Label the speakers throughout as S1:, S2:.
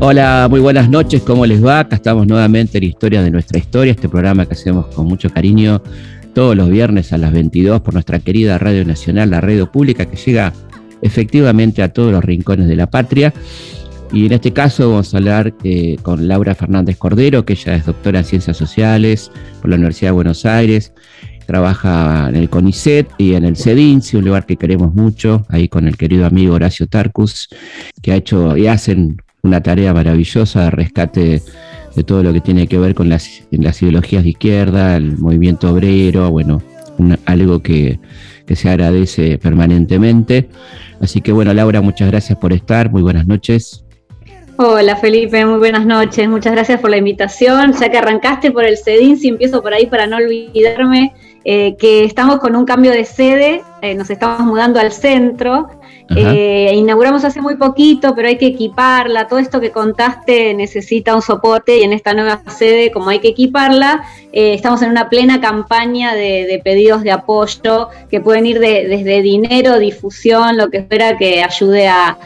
S1: Hola, muy buenas noches, ¿cómo les va? Acá estamos nuevamente en Historia de nuestra historia, este programa que hacemos con mucho cariño todos los viernes a las 22 por nuestra querida Radio Nacional, la radio pública que llega efectivamente a todos los rincones de la patria. Y en este caso vamos a hablar eh, con Laura Fernández Cordero, que ella es doctora en Ciencias Sociales por la Universidad de Buenos Aires, trabaja en el CONICET y en el CEDINCI, un lugar que queremos mucho, ahí con el querido amigo Horacio Tarcus, que ha hecho y hacen una tarea maravillosa de rescate de todo lo que tiene que ver con las, ideologías de izquierda, el movimiento obrero, bueno, algo que, que se agradece permanentemente. Así que bueno, Laura, muchas gracias por estar, muy buenas noches.
S2: Hola Felipe, muy buenas noches, muchas gracias por la invitación. Ya que arrancaste por el CEDIN, si empiezo por ahí para no olvidarme eh, que estamos con un cambio de sede, eh, nos estamos mudando al centro eh, inauguramos hace muy poquito, pero hay que equiparla. Todo esto que contaste necesita un soporte y en esta nueva sede, como hay que equiparla, estamos en una plena campaña de, pedidos de apoyo que pueden ir desde dinero, difusión, lo que fuera que ayude a,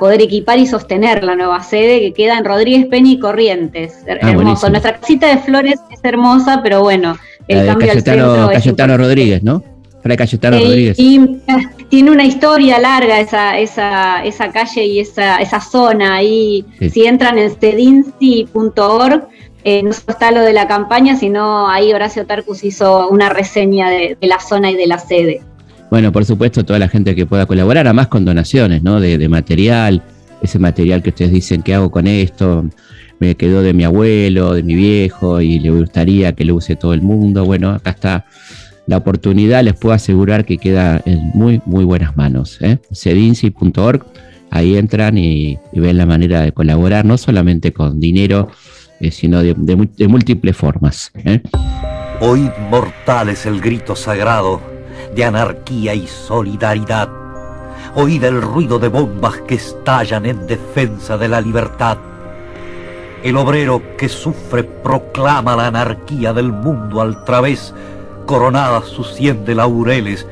S2: poder equipar y sostener la nueva sede que queda en Rodríguez Peña y Corrientes. Ah, hermoso. Nuestra casita de flores es hermosa, pero bueno,
S1: el cambio Cayetano, Cayetano Rodríguez, ¿no?
S2: Cayetano eh, Rodríguez. Y tiene una historia larga esa, esa, esa calle y esa, esa zona. Ahí, si entran en stedinci.org, eh, no solo está lo de la campaña, sino ahí Horacio Tarcus hizo una reseña de, la zona y de la sede.
S1: Bueno, por supuesto, toda la gente que pueda colaborar, además con donaciones, ¿no? De, de material, ese material que ustedes dicen, ¿qué hago con esto? Me quedó de mi abuelo, de mi viejo, y le gustaría que lo use todo el mundo. Bueno, acá está la oportunidad les puedo asegurar que queda en muy, muy buenas manos. ¿eh? Ahí entran y, ven la manera de colaborar, no solamente con dinero, eh, sino de, múltiples formas. ¿eh?
S3: Hoy mortal es el grito sagrado de anarquía y solidaridad. Oíd el ruido de bombas que estallan en defensa de la libertad. El obrero que sufre proclama la anarquía del mundo al través coronada su cien de laureles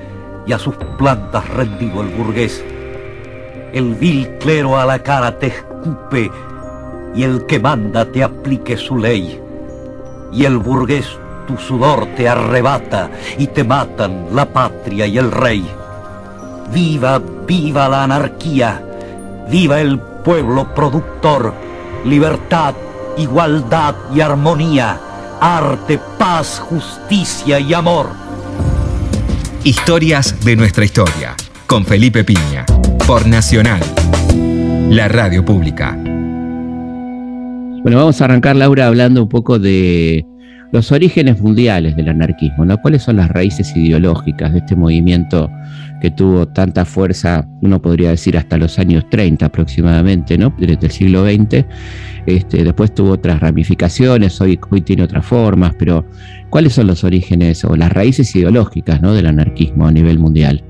S3: y a sus plantas rendido el burgués. El vil clero a la cara te escupe y el que manda te aplique su ley. Y el burgués tu sudor te arrebata y te matan la patria y el rey. Viva, viva la anarquía, viva el pueblo productor, libertad, igualdad y armonía arte, paz, justicia y amor.
S4: Historias de nuestra historia, con Felipe Piña, por Nacional, la radio pública.
S1: Bueno, vamos a arrancar, Laura, hablando un poco de los orígenes mundiales del anarquismo, ¿no? ¿Cuáles son las raíces ideológicas de este movimiento que tuvo tanta fuerza, uno podría decir hasta los años 30 aproximadamente, ¿no? Desde el siglo XX. Este, después tuvo otras ramificaciones, hoy, hoy tiene otras formas, pero ¿cuáles son los orígenes o las raíces ideológicas ¿no? del anarquismo a nivel mundial?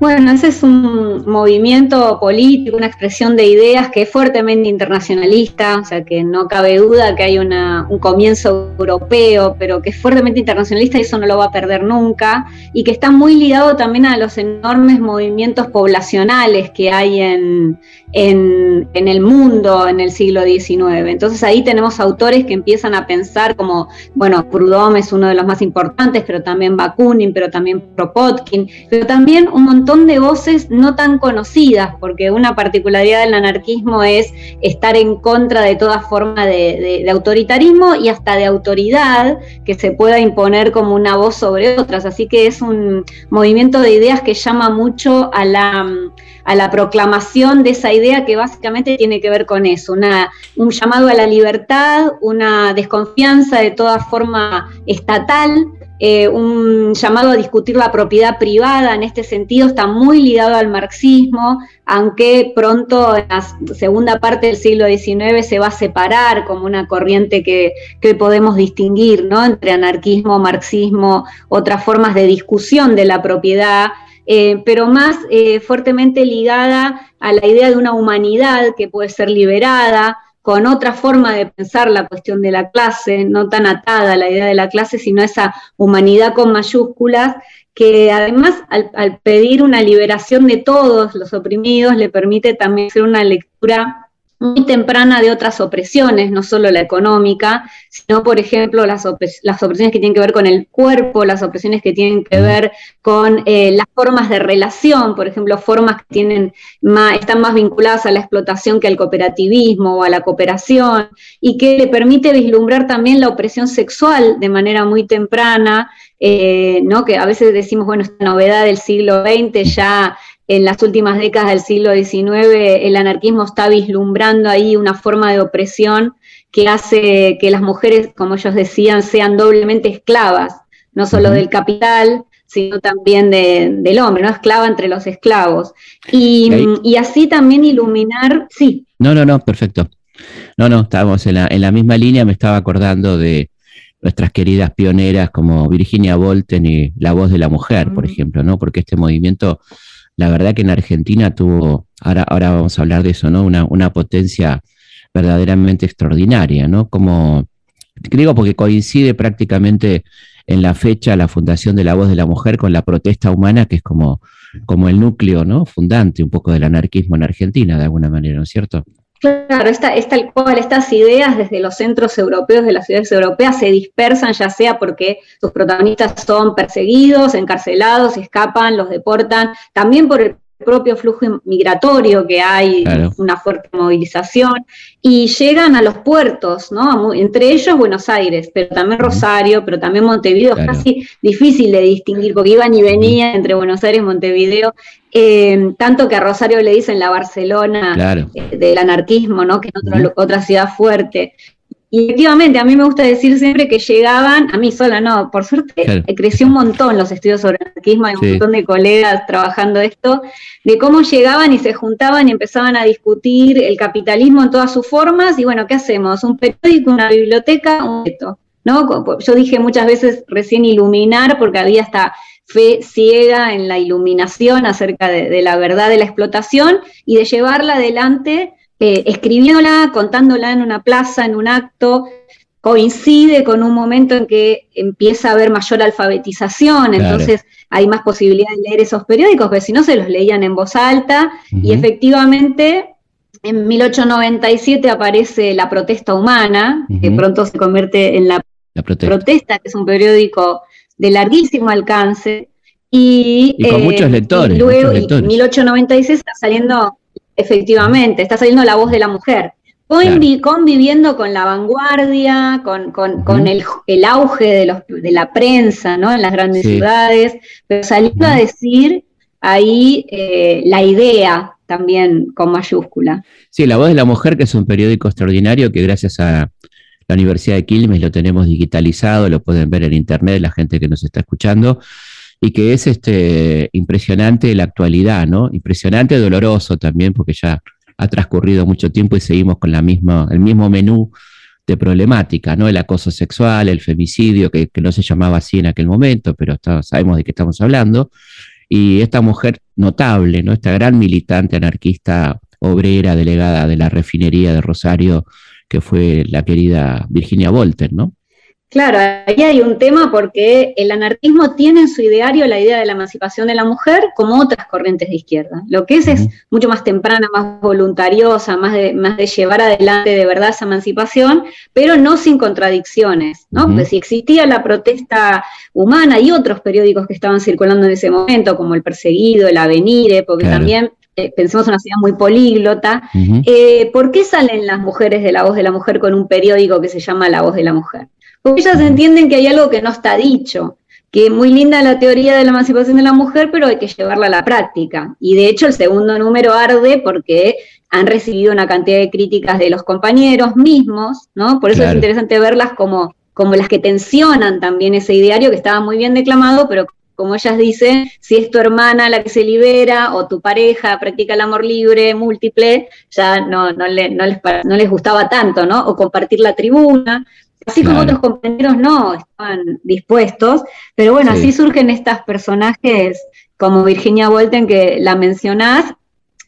S2: Bueno, ese es un movimiento político, una expresión de ideas que es fuertemente internacionalista, o sea que no cabe duda que hay un comienzo europeo, pero que es fuertemente internacionalista y eso no lo va a perder nunca, y que está muy ligado también a los enormes movimientos poblacionales que hay en, en, el mundo en el siglo XIX. Entonces ahí tenemos autores que empiezan a pensar como, bueno, Proudhon es uno de los más importantes, pero también Bakunin, pero también Propotkin, pero también un montón de voces no tan conocidas, porque una particularidad del anarquismo es estar en contra de toda forma de, autoritarismo y hasta de autoridad que se pueda imponer como una voz sobre otras. Así que es un movimiento de ideas que llama mucho a la, a la proclamación de esa idea que básicamente tiene que ver con eso, una, un llamado a la libertad, una desconfianza de toda forma estatal eh, un llamado a discutir la propiedad privada en este sentido está muy ligado al marxismo, aunque pronto en la segunda parte del siglo XIX se va a separar como una corriente que, que podemos distinguir ¿no? entre anarquismo, marxismo, otras formas de discusión de la propiedad. Eh, pero más eh, fuertemente ligada a la idea de una humanidad que puede ser liberada, con otra forma de pensar la cuestión de la clase, no tan atada a la idea de la clase, sino esa humanidad con mayúsculas que además al, al pedir una liberación de todos los oprimidos le permite también hacer una lectura muy temprana de otras opresiones, no solo la económica, sino, por ejemplo, las, las opresiones que tienen que ver con el cuerpo, las opresiones que tienen que ver con eh, las formas de relación, por ejemplo, formas que tienen están más vinculadas a la explotación que al cooperativismo o a la cooperación, y que le permite vislumbrar también la opresión sexual de manera muy temprana, eh, ¿no? que a veces decimos, bueno, esta novedad del siglo XX ya en las últimas décadas del siglo XIX el anarquismo está vislumbrando ahí una forma de opresión que hace que las mujeres, como ellos decían, sean doblemente esclavas, no solo del capital, sino también del hombre, ¿no? Esclava entre los esclavos. Y, así también iluminar, sí.
S1: No, no, no, perfecto. No, no, estábamos en la, en la misma línea, me estaba acordando de nuestras queridas pioneras como Virginia Volten y La Voz de la Mujer, por ejemplo, ¿no? Porque este movimiento la verdad que en Argentina tuvo, ahora, ahora vamos a hablar de eso, ¿no? Una, una potencia verdaderamente extraordinaria, ¿no? Como, digo, porque coincide prácticamente en la fecha la fundación de la voz de la mujer con la protesta humana, que es como, como el núcleo, ¿no? Fundante un poco del anarquismo en Argentina, de alguna manera, ¿no es cierto?
S2: Claro, esta, esta, cual, estas ideas desde los centros europeos, de las ciudades europeas, se dispersan ya sea porque sus protagonistas son perseguidos, encarcelados, escapan, los deportan, también por el propio flujo migratorio que hay, una fuerte movilización, y llegan a los puertos, ¿no? Entre ellos Buenos Aires, pero también Rosario, pero también Montevideo, es casi difícil de distinguir, porque iban y venían entre Buenos Aires y Montevideo, eh, tanto que a Rosario le dicen la Barcelona eh, del anarquismo, ¿no? Que es otra ciudad fuerte. Y efectivamente, a mí me gusta decir siempre que llegaban, a mí sola no, por suerte creció un montón los estudios sobre anarquismo, hay un montón de colegas trabajando esto, de cómo llegaban y se juntaban y empezaban a discutir el capitalismo en todas sus formas, y bueno, ¿qué hacemos? Un periódico, una biblioteca, un reto, ¿no? Yo dije muchas veces recién iluminar, porque había esta fe ciega en la iluminación acerca de, de la verdad de la explotación y de llevarla adelante eh, escribiéndola, contándola en una plaza, en un acto, coincide con un momento en que empieza a haber mayor alfabetización, entonces hay más posibilidad de leer esos periódicos, porque si no se los leían en voz alta, y efectivamente en 1897 aparece La Protesta Humana, que pronto se convierte en La, protesta. que es un periódico de larguísimo alcance, y,
S1: con muchos eh, lectores.
S2: Y luego, en 1896 está saliendo Efectivamente, está saliendo la voz de la mujer. Conviviendo con la vanguardia, con, el, auge de, los, de, la prensa ¿no? en las grandes ciudades, pero saliendo a decir ahí eh, la idea también con mayúscula.
S1: Sí, La Voz de la Mujer, que es un periódico extraordinario que gracias a la Universidad de Quilmes lo tenemos digitalizado, lo pueden ver en internet la gente que nos está escuchando y que es este, impresionante la actualidad, ¿no? Impresionante, doloroso también, porque ya ha transcurrido mucho tiempo y seguimos con la misma, el mismo menú de problemática, ¿no? El acoso sexual, el femicidio, que, no se llamaba así en aquel momento, pero sabemos de qué estamos hablando. Y esta mujer notable, ¿no? Esta gran militante anarquista obrera, delegada de la refinería de Rosario, que fue la querida Virginia Volter, ¿no?
S2: Claro, ahí hay un tema porque el anarquismo tiene en su ideario la idea de la emancipación de la mujer como otras corrientes de izquierda. Lo que es es mucho más temprana, más voluntariosa, más de, más de llevar adelante de verdad esa emancipación, pero no sin contradicciones, ¿no? Porque si existía la protesta humana y otros periódicos que estaban circulando en ese momento, como El Perseguido, El Avenire, porque también eh, pensemos en una ciudad muy políglota, eh, ¿por qué salen las mujeres de la voz de la mujer con un periódico que se llama La voz de la mujer? Porque ellas entienden que hay algo que no está dicho, que es muy linda la teoría de la emancipación de la mujer, pero hay que llevarla a la práctica. Y de hecho el segundo número arde porque han recibido una cantidad de críticas de los compañeros mismos, ¿no? Por eso es interesante verlas como, como las que tensionan también ese ideario que estaba muy bien declamado, pero como ellas dicen, si es tu hermana la que se libera o tu pareja practica el amor libre, múltiple, ya no, no, les, no les gustaba tanto, ¿no? O compartir la tribuna. Así como otros compañeros no estaban dispuestos, pero bueno, así surgen estas personajes como Virginia Volten que la mencionás,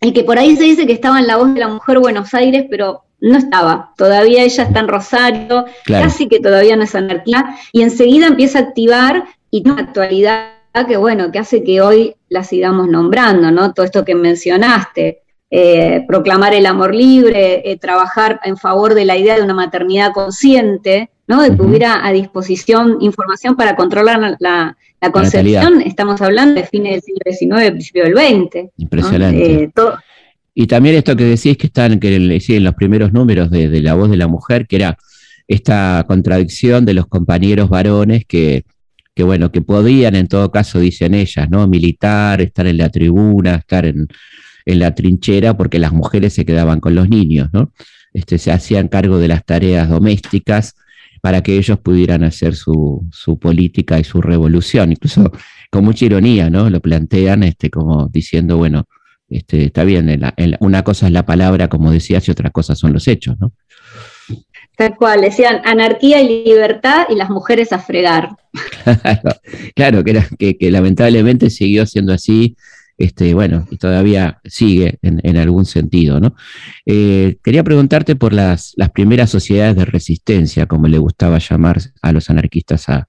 S2: y que por ahí se dice que estaba en la voz de la mujer Buenos Aires, pero no estaba. Todavía ella está en Rosario, casi que todavía no es anarquía, y enseguida empieza a activar y en la actualidad que, bueno, que hace que hoy la sigamos nombrando, ¿no? Todo esto que mencionaste, eh, proclamar el amor libre, eh, trabajar en favor de la idea de una maternidad consciente, ¿no? De que hubiera a disposición información para controlar la, concepción, estamos hablando de fines del siglo XIX, principio del XX.
S1: Impresionante. Eh, y también esto que decís que están que en los primeros números de, de La Voz de la Mujer, que era esta contradicción de los compañeros varones que que bueno, que podían en todo caso, dicen ellas, ¿no? Militar, estar en la tribuna, estar en, la trinchera, porque las mujeres se quedaban con los niños, ¿no? Este, se hacían cargo de las tareas domésticas para que ellos pudieran hacer su, política y su revolución. Incluso con mucha ironía, ¿no? Lo plantean este, como diciendo, bueno, este, está bien, una cosa es la palabra, como decías, y otra cosa son los hechos, ¿no?
S2: Tal cual, decían anarquía y libertad y las mujeres a fregar.
S1: claro, que, era, que, lamentablemente siguió siendo así, este, bueno, y todavía sigue en, algún sentido, ¿no? Eh, quería preguntarte por las, las, primeras sociedades de resistencia, como le gustaba llamar a los anarquistas a,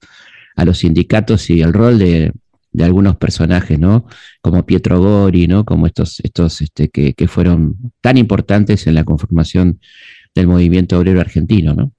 S1: los sindicatos y el rol de, algunos personajes, ¿no? Como Pietro Gori, ¿no? Como estos, estos este, que, que fueron tan importantes en la conformación del movimiento obrero argentino, ¿no?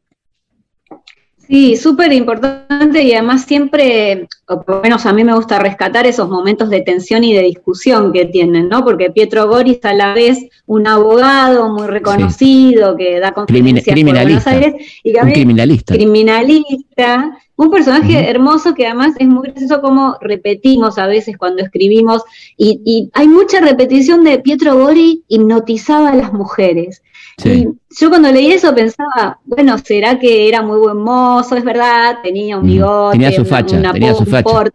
S2: Sí, súper importante y además siempre, o por lo menos a mí me gusta rescatar esos momentos de tensión y de discusión que tienen, ¿no? Porque Pietro Goris a la vez un abogado muy reconocido que da conferencias por Buenos Aires y que un criminalista. criminalista, un personaje hermoso que además es muy gracioso como repetimos a veces cuando escribimos y, y hay mucha repetición de Pietro Gori hipnotizaba a las mujeres. Y yo cuando leí eso pensaba, bueno, ¿será que era muy buen mozo? Es verdad, tenía un bigote,
S1: tenía su facha, tenía su facha.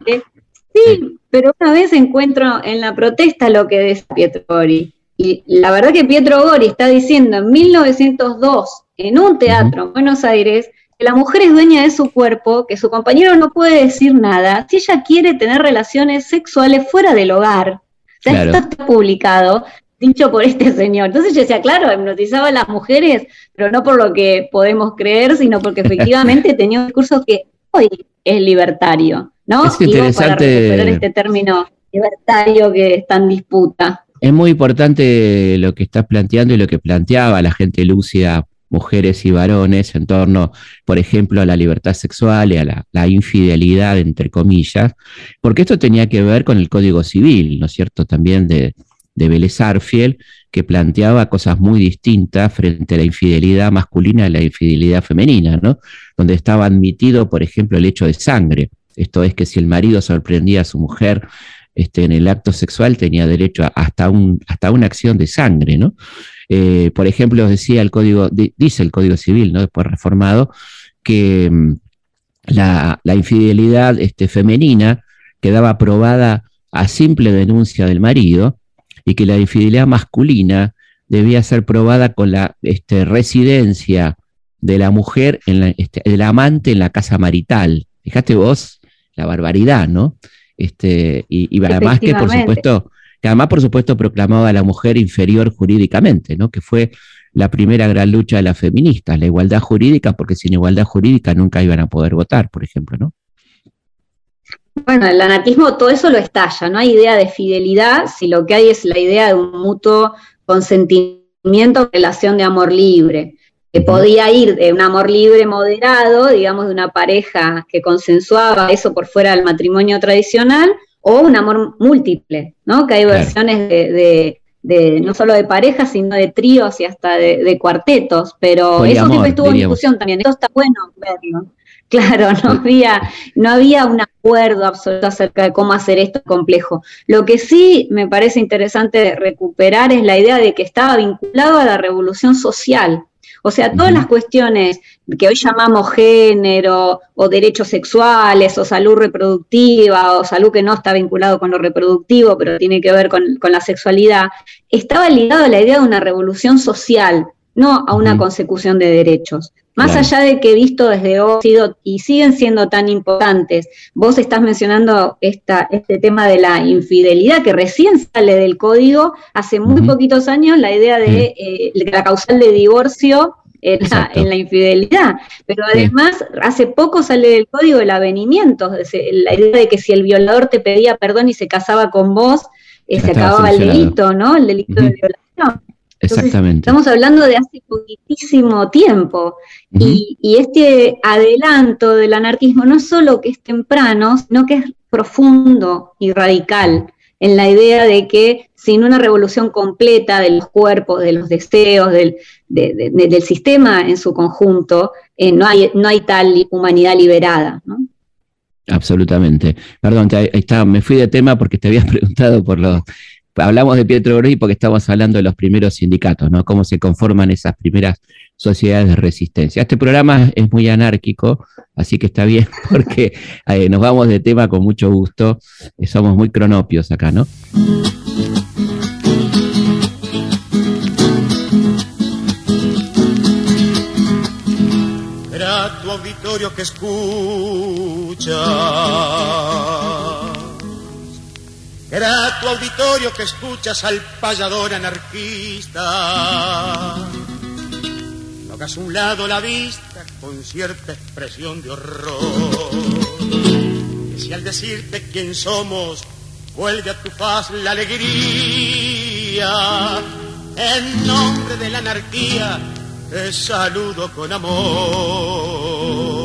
S2: Sí, pero una vez encuentro en la protesta lo que decía Pietro Gori. Y la verdad que Pietro Gori está diciendo en 1902, en un teatro en Buenos Aires, que la mujer es dueña de su cuerpo, que su compañero no puede decir nada si ella quiere tener relaciones sexuales fuera del hogar. O sea, esto está publicado dicho por este señor. Entonces yo decía, claro, hipnotizaba a las mujeres, pero no por lo que podemos creer, sino porque efectivamente tenía un discurso que hoy es libertario, ¿no?
S1: Es interesante.
S2: para este término libertario que está en disputa.
S1: Es muy importante lo que estás planteando y lo que planteaba la gente lúcida, mujeres y varones, en torno, por ejemplo, a la libertad sexual y a la, la, infidelidad, entre comillas, porque esto tenía que ver con el Código Civil, ¿no es cierto? También de, de Vélez Arfiel, que planteaba cosas muy distintas frente a la infidelidad masculina y la infidelidad femenina, ¿no? Donde estaba admitido, por ejemplo, el hecho de sangre. Esto es que si el marido sorprendía a su mujer este, en el acto sexual, tenía derecho a hasta, un, hasta una acción de sangre, ¿no? Eh, por ejemplo, decía el código, dice el Código Civil, ¿no? Después reformado, que mm, la, infidelidad este, femenina quedaba aprobada a simple denuncia del marido y que la infidelidad masculina debía ser probada con la este, residencia de la mujer, en la, este, del amante en la casa marital. Fíjate vos la barbaridad, ¿no? Este, y, y además que por supuesto, que además por supuesto proclamaba a la mujer inferior jurídicamente, ¿no? Que fue la primera gran lucha de las feministas, la igualdad jurídica, porque sin igualdad jurídica nunca iban a poder votar, por ejemplo, ¿no?
S2: Bueno, el anatismo todo eso lo estalla, no hay idea de fidelidad, si lo que hay es la idea de un mutuo consentimiento, relación de amor libre, que podía ir de un amor libre moderado, digamos, de una pareja que consensuaba eso por fuera del matrimonio tradicional, o un amor múltiple, ¿no? Que hay versiones de, no solo de parejas, sino de tríos y hasta de, cuartetos, pero eso siempre estuvo en discusión también, esto está bueno verlo. Claro, no había, no había un acuerdo absoluto acerca de cómo hacer esto complejo. Lo que sí me parece interesante recuperar es la idea de que estaba vinculado a la revolución social. O sea, todas las cuestiones que hoy llamamos género o derechos sexuales o salud reproductiva o salud que no está vinculado con lo reproductivo, pero tiene que ver con, la sexualidad, estaba ligado a la idea de una revolución social, no a una consecución de derechos. Más allá de que he visto desde hoy sido, y siguen siendo tan importantes, vos estás mencionando esta, este tema de la infidelidad que recién sale del código hace muy poquitos años, la idea de, eh, la causal de divorcio en la, infidelidad. Pero además, hace poco sale del código el avenimiento, la idea de que si el violador te pedía perdón y se casaba con vos, eh, se acababa el delito, ¿no? El delito de violación.
S1: Exactamente.
S2: Estamos hablando de hace poquitísimo tiempo. y, y, este adelanto del anarquismo no es solo que es temprano, sino que es profundo y radical en la idea de que sin una revolución completa de los cuerpos, de los deseos, del, del sistema en su conjunto, eh, no, hay, no hay tal humanidad liberada.
S1: Absolutamente. Perdón, ahí está, me fui de tema porque te había preguntado por los... Hablamos de Pietro Borghi porque estamos hablando de los primeros sindicatos, ¿no? Cómo se conforman esas primeras sociedades de resistencia. Este programa es muy anárquico, así que está bien porque eh, nos vamos de tema con mucho gusto. Eh, somos muy cronopios acá, ¿no?
S5: tu auditorio que escucha. Tu auditorio que escuchas al payador anarquista a un lado la vista con cierta expresión de horror. Y si al decirte quién somos vuelve a tu paz la alegría, en nombre de la anarquía te saludo con amor.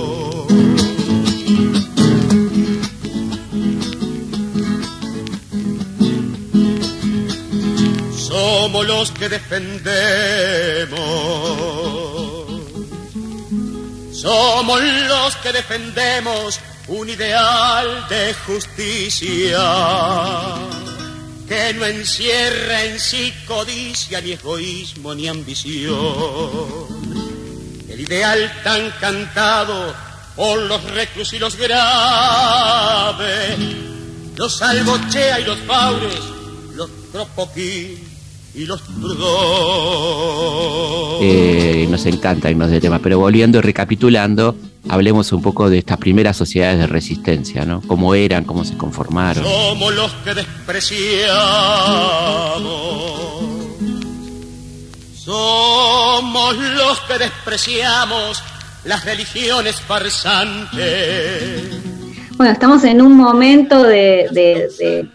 S5: Somos los que defendemos somos los que defendemos un ideal de justicia que no encierra en sí codicia, ni egoísmo, ni ambición. El ideal tan cantado por los reclus y los graves, los salvochea y los faures, los tropoquín y los
S1: eh, nos encanta irnos de tema, pero volviendo y recapitulando, hablemos un poco de estas primeras sociedades de resistencia, ¿no? Cómo eran, cómo se conformaron.
S5: Somos los que despreciamos. Somos los que despreciamos las religiones farsantes.
S2: Bueno, estamos en un momento de de,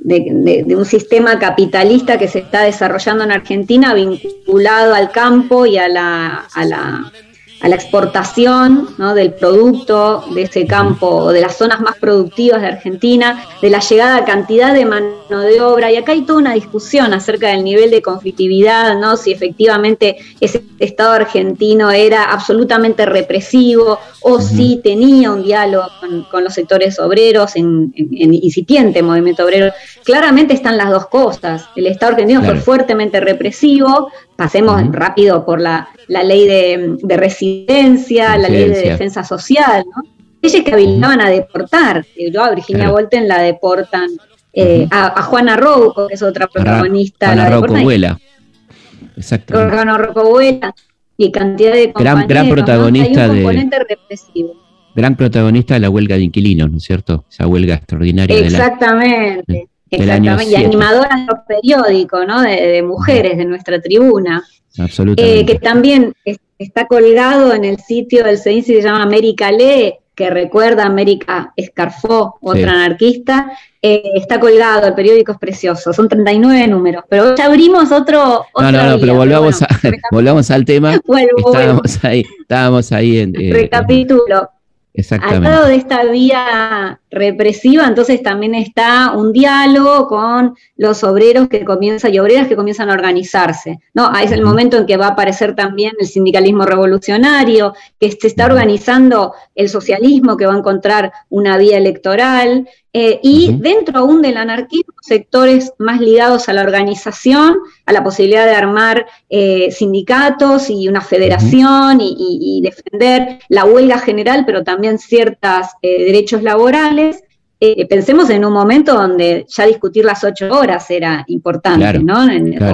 S2: un sistema capitalista que se está desarrollando en Argentina vinculado al campo y a la, a la a la exportación del producto de ese campo o de las zonas más productivas de Argentina, de la llegada a cantidad de mano de obra. Y acá hay toda una discusión acerca del nivel de conflictividad, ¿no? si efectivamente ese Estado argentino era absolutamente represivo o si tenía un diálogo con, los sectores obreros en, incipiente movimiento obrero. Claramente están las dos cosas. El Estado argentino fue fuertemente represivo, pasemos rápido por la, ley de, residencia, la ley de defensa social, ¿no? Leyes que habilitaban a deportar. Yo a Virginia Volten la deportan, eh, a, Juana Rouco, que es otra protagonista.
S1: Juana Rouco vuela.
S2: Exactamente. Juana Rouco vuela. Y cantidad de
S1: gran, gran protagonista
S2: un componente represivo.
S1: Gran protagonista de la huelga de inquilinos, ¿no es cierto? Esa huelga extraordinaria.
S2: Exactamente. Exactamente, y animadora de los periódicos, ¿no? De, mujeres de nuestra tribuna.
S1: Absolutamente.
S2: Eh, que también está colgado en el sitio del CEIN, se llama América Lee, que recuerda a América Escarfó, otra anarquista. Eh, está colgado, el periódico es precioso, son 39 números. Pero ya abrimos otro.
S1: No, no, no, pero volvamos, a, volvamos al tema. estábamos ahí, estábamos ahí en.
S2: Eh, recapitulo. Al lado de esta vía represiva, entonces también está un diálogo con los obreros que comienzan y obreras que comienzan a organizarse. ¿no? Es el momento en que va a aparecer también el sindicalismo revolucionario, que se está organizando el socialismo, que va a encontrar una vía electoral, eh, y dentro aún del anarquismo, sectores más ligados a la organización, a la posibilidad de armar eh, sindicatos y una federación y, defender la huelga general, pero también ciertos eh, derechos laborales. pensemos en un momento donde ya discutir las ocho horas era importante, ¿no?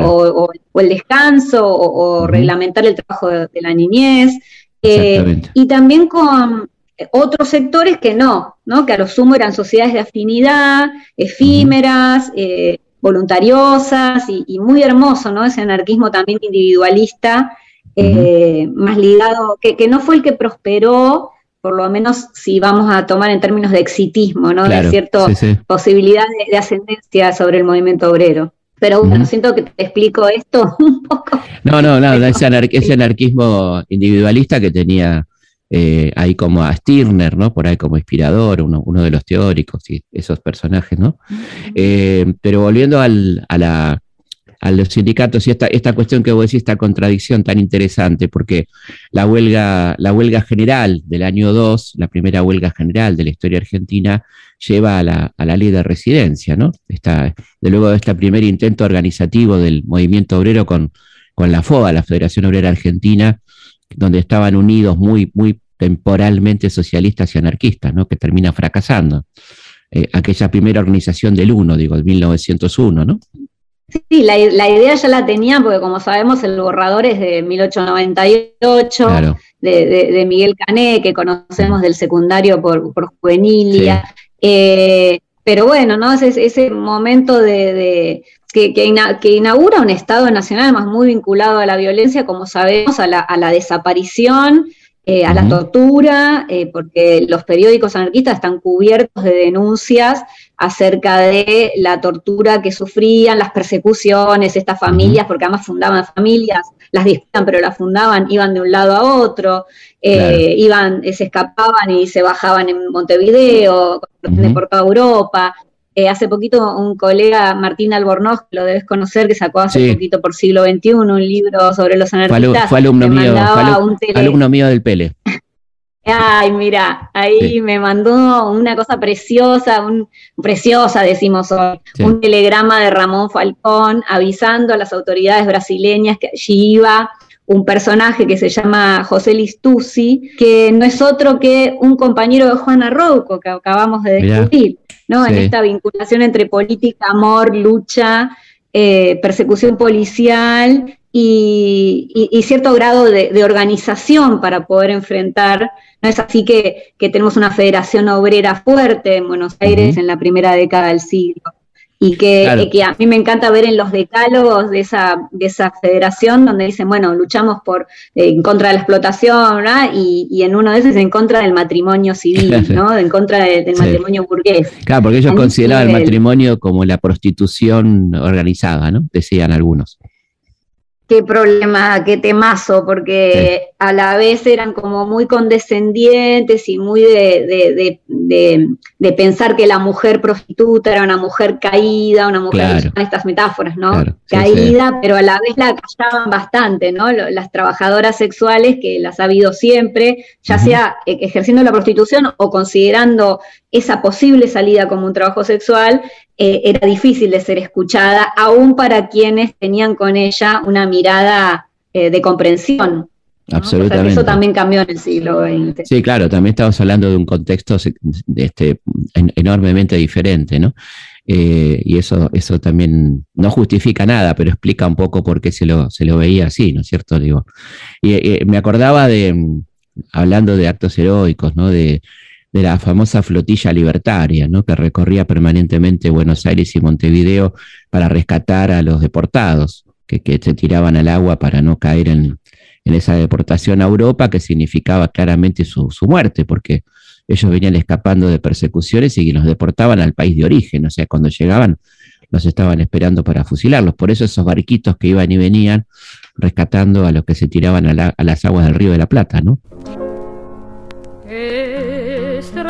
S2: o, el descanso, o, reglamentar el trabajo de, de la niñez. y también con otros sectores que no, ¿no? que a lo sumo eran sociedades de afinidad, efímeras, eh, voluntariosas y, muy hermoso, ¿no? ese anarquismo también individualista eh, más ligado, que, no fue el que prosperó, por lo menos si vamos a tomar en términos de exitismo, ¿no? de cierta posibilidad de, ascendencia sobre el movimiento obrero. Pero bueno, siento que te explico esto un poco.
S1: No, no, no, ese, anarquismo individualista que tenía eh, ahí como a Stirner, ¿no? Por ahí como inspirador, uno, uno de los teóricos y esos personajes, ¿no? Eh, pero volviendo al, a, la, a los sindicatos y esta, esta cuestión que vos decís, esta contradicción tan interesante, porque la huelga, la huelga general del año 2, la primera huelga general de la historia argentina, lleva a la, a la ley de residencia, ¿no? Esta, de luego de este primer intento organizativo del movimiento obrero con, con la FOA, la Federación Obrera Argentina, donde estaban unidos muy, muy temporalmente socialistas y anarquistas, ¿no? que termina fracasando. Eh, aquella primera organización del 1, digo, el 1901, ¿no?
S2: Sí, la, idea ya la tenían, porque como sabemos, el borrador es de 1898, de, Miguel Cané, que conocemos del secundario por, Juvenilia. Eh, pero bueno, ¿no? Es ese momento de, que, que, inaugura un Estado nacional más muy vinculado a la violencia, como sabemos, a la, a la desaparición eh, a la tortura, eh, porque los periódicos anarquistas están cubiertos de denuncias acerca de la tortura que sufrían, las persecuciones, estas familias, porque además fundaban familias, las disputan, pero las fundaban, iban de un lado a otro, eh, iban, se escapaban y se bajaban en Montevideo, uh Europa. Eh, hace poquito un colega, Martín Albornoz, que lo debes conocer, que sacó hace poquito por siglo XXI un libro sobre los anarquistas.
S1: Fue, alumno, mío, alumno mío del Pele.
S2: Ay, mira, ahí me mandó una cosa preciosa, un, preciosa decimos hoy, un telegrama de Ramón Falcón avisando a las autoridades brasileñas que allí iba un personaje que se llama José Listucci, que no es otro que un compañero de Juana Rouco, que acabamos de discutir. ¿No? En esta vinculación entre política, amor, lucha, eh, persecución policial y, cierto grado de, organización para poder enfrentar. No es así que, tenemos una federación obrera fuerte en Buenos Aires en la primera década del siglo y que, que, a mí me encanta ver en los decálogos de esa, de esa federación donde dicen, bueno, luchamos por eh, en contra de la explotación, y, y, en uno de esos en contra del matrimonio civil, ¿no? En contra del matrimonio burgués.
S1: Claro, porque ellos consideraban el matrimonio como la prostitución organizada, ¿no? Decían algunos
S2: qué problema, qué temazo, porque a la vez eran como muy condescendientes y muy de, pensar que la mujer prostituta era una mujer caída, una mujer, estas metáforas, ¿no? caída, pero a la vez la callaban bastante, ¿no? Las trabajadoras sexuales, que las ha habido siempre, ya sea e, ejerciendo la prostitución o considerando esa posible salida como un trabajo sexual, eh, era difícil de ser escuchada, aún para quienes tenían con ella una mirada eh, de comprensión.
S1: Absolutamente.
S2: eso también cambió en el siglo XX.
S1: Sí, claro, también estamos hablando de un contexto este, enormemente diferente, ¿no? Eh, y eso, eso también no justifica nada, pero explica un poco por qué se lo, se lo veía así, ¿no es cierto? Digo, y me acordaba de, hablando de actos heroicos, ¿no? De, de la famosa flotilla libertaria, ¿no? que recorría permanentemente Buenos Aires y Montevideo para rescatar a los deportados, que, se tiraban al agua para no caer en, esa deportación a Europa, que significaba claramente su, muerte, porque ellos venían escapando de persecuciones y los deportaban al país de origen, o sea, cuando llegaban los estaban esperando para fusilarlos. Por eso esos barquitos que iban y venían rescatando a los que se tiraban a, las aguas del río de la Plata, ¿no?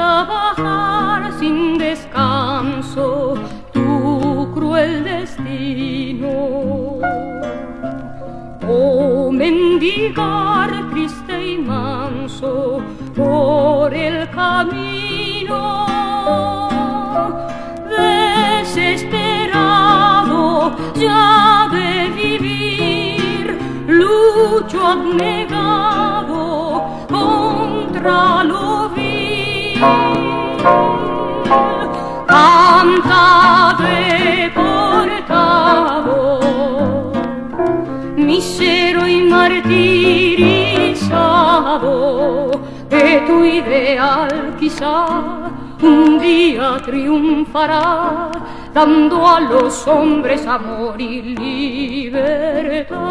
S6: Trabajar sin descanso tu cruel destino. O mendigar triste y manso por el camino. Desesperado ya de vivir, lucho abnegado contra cantado e portado, misero y martirizado, que tu ideal quizá un día triunfará, dando a los hombres amor y libertad.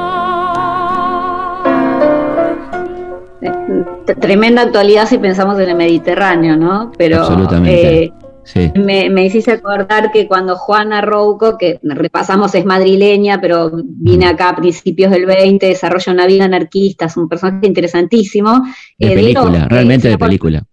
S2: tremenda actualidad si pensamos en el Mediterráneo, ¿no? Pero
S1: Absolutamente.
S2: Eh, me, me, hiciste acordar que cuando Juana Rouco, que repasamos es madrileña, pero vine acá a principios del 20, desarrolla una vida anarquista, es un personaje interesantísimo.
S1: De película, realmente de película.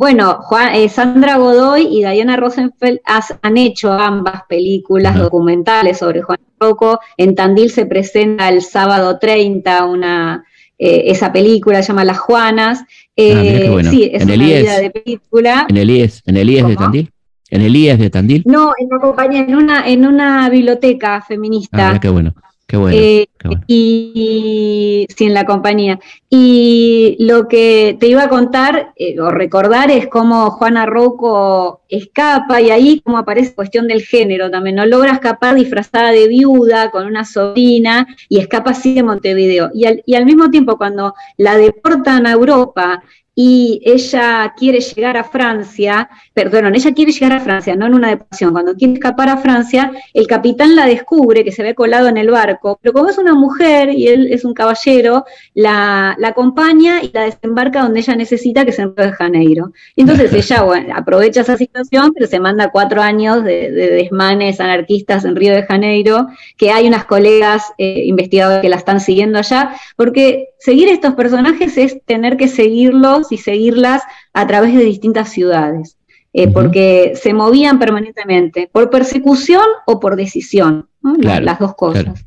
S2: Bueno, Juan, eh, Sandra Godoy y Diana Rosenfeld han hecho ambas películas documentales sobre Juan Rocco. En Tandil se presenta el sábado 30 una, eh, esa película, se llama Las Juanas.
S1: Eh, ah, bueno.
S2: Sí, es
S1: en
S2: una
S1: el IES,
S2: vida de película.
S1: En el IES, en el IES de Tandil. ¿En el IES de Tandil?
S2: No, en compañía, en una, en una biblioteca feminista.
S1: Ah, qué bueno. Qué bueno,
S2: Eh,
S1: qué bueno.
S2: Y sí, en la compañía. Y lo que te iba a contar eh, o recordar es cómo Juana Rocco escapa y ahí como aparece cuestión del género también, no logra escapar disfrazada de viuda con una sobrina y escapa así de Montevideo. Y al, y al mismo tiempo cuando la deportan a Europa y ella quiere llegar a Francia, perdón, ella quiere llegar a Francia, no en una deportación, cuando quiere escapar a Francia, el capitán la descubre que se ve colado en el barco, pero como es una mujer y él es un caballero, la, la acompaña y la desembarca donde ella necesita, que es en Río de Janeiro. Entonces ella bueno, aprovecha esa situación, pero se manda cuatro años de, de, desmanes anarquistas en Río de Janeiro, que hay unas colegas eh, investigadoras que la están siguiendo allá, porque seguir estos personajes es tener que seguirlos y seguirlas a través de distintas ciudades, eh, uh -huh. porque se movían permanentemente, por persecución o por decisión, ¿no?
S1: claro,
S2: las dos cosas.
S1: Claro.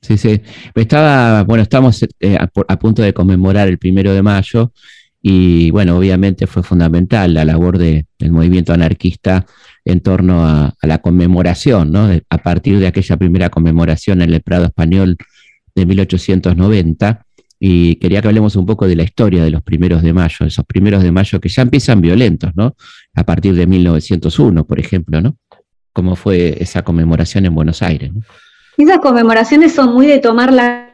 S1: Sí, sí. Estaba, bueno, estamos eh, a, a, punto de conmemorar el primero de mayo y, bueno, obviamente fue fundamental la labor de, del movimiento anarquista en torno a, a la conmemoración, ¿no? De, a partir de aquella primera conmemoración en el Prado Español de 1890 y quería que hablemos un poco de la historia de los primeros de mayo, esos primeros de mayo que ya empiezan violentos, ¿no? A partir de 1901, por ejemplo, ¿no? Cómo fue esa conmemoración en Buenos Aires, ¿no?
S2: Esas conmemoraciones son muy de tomar la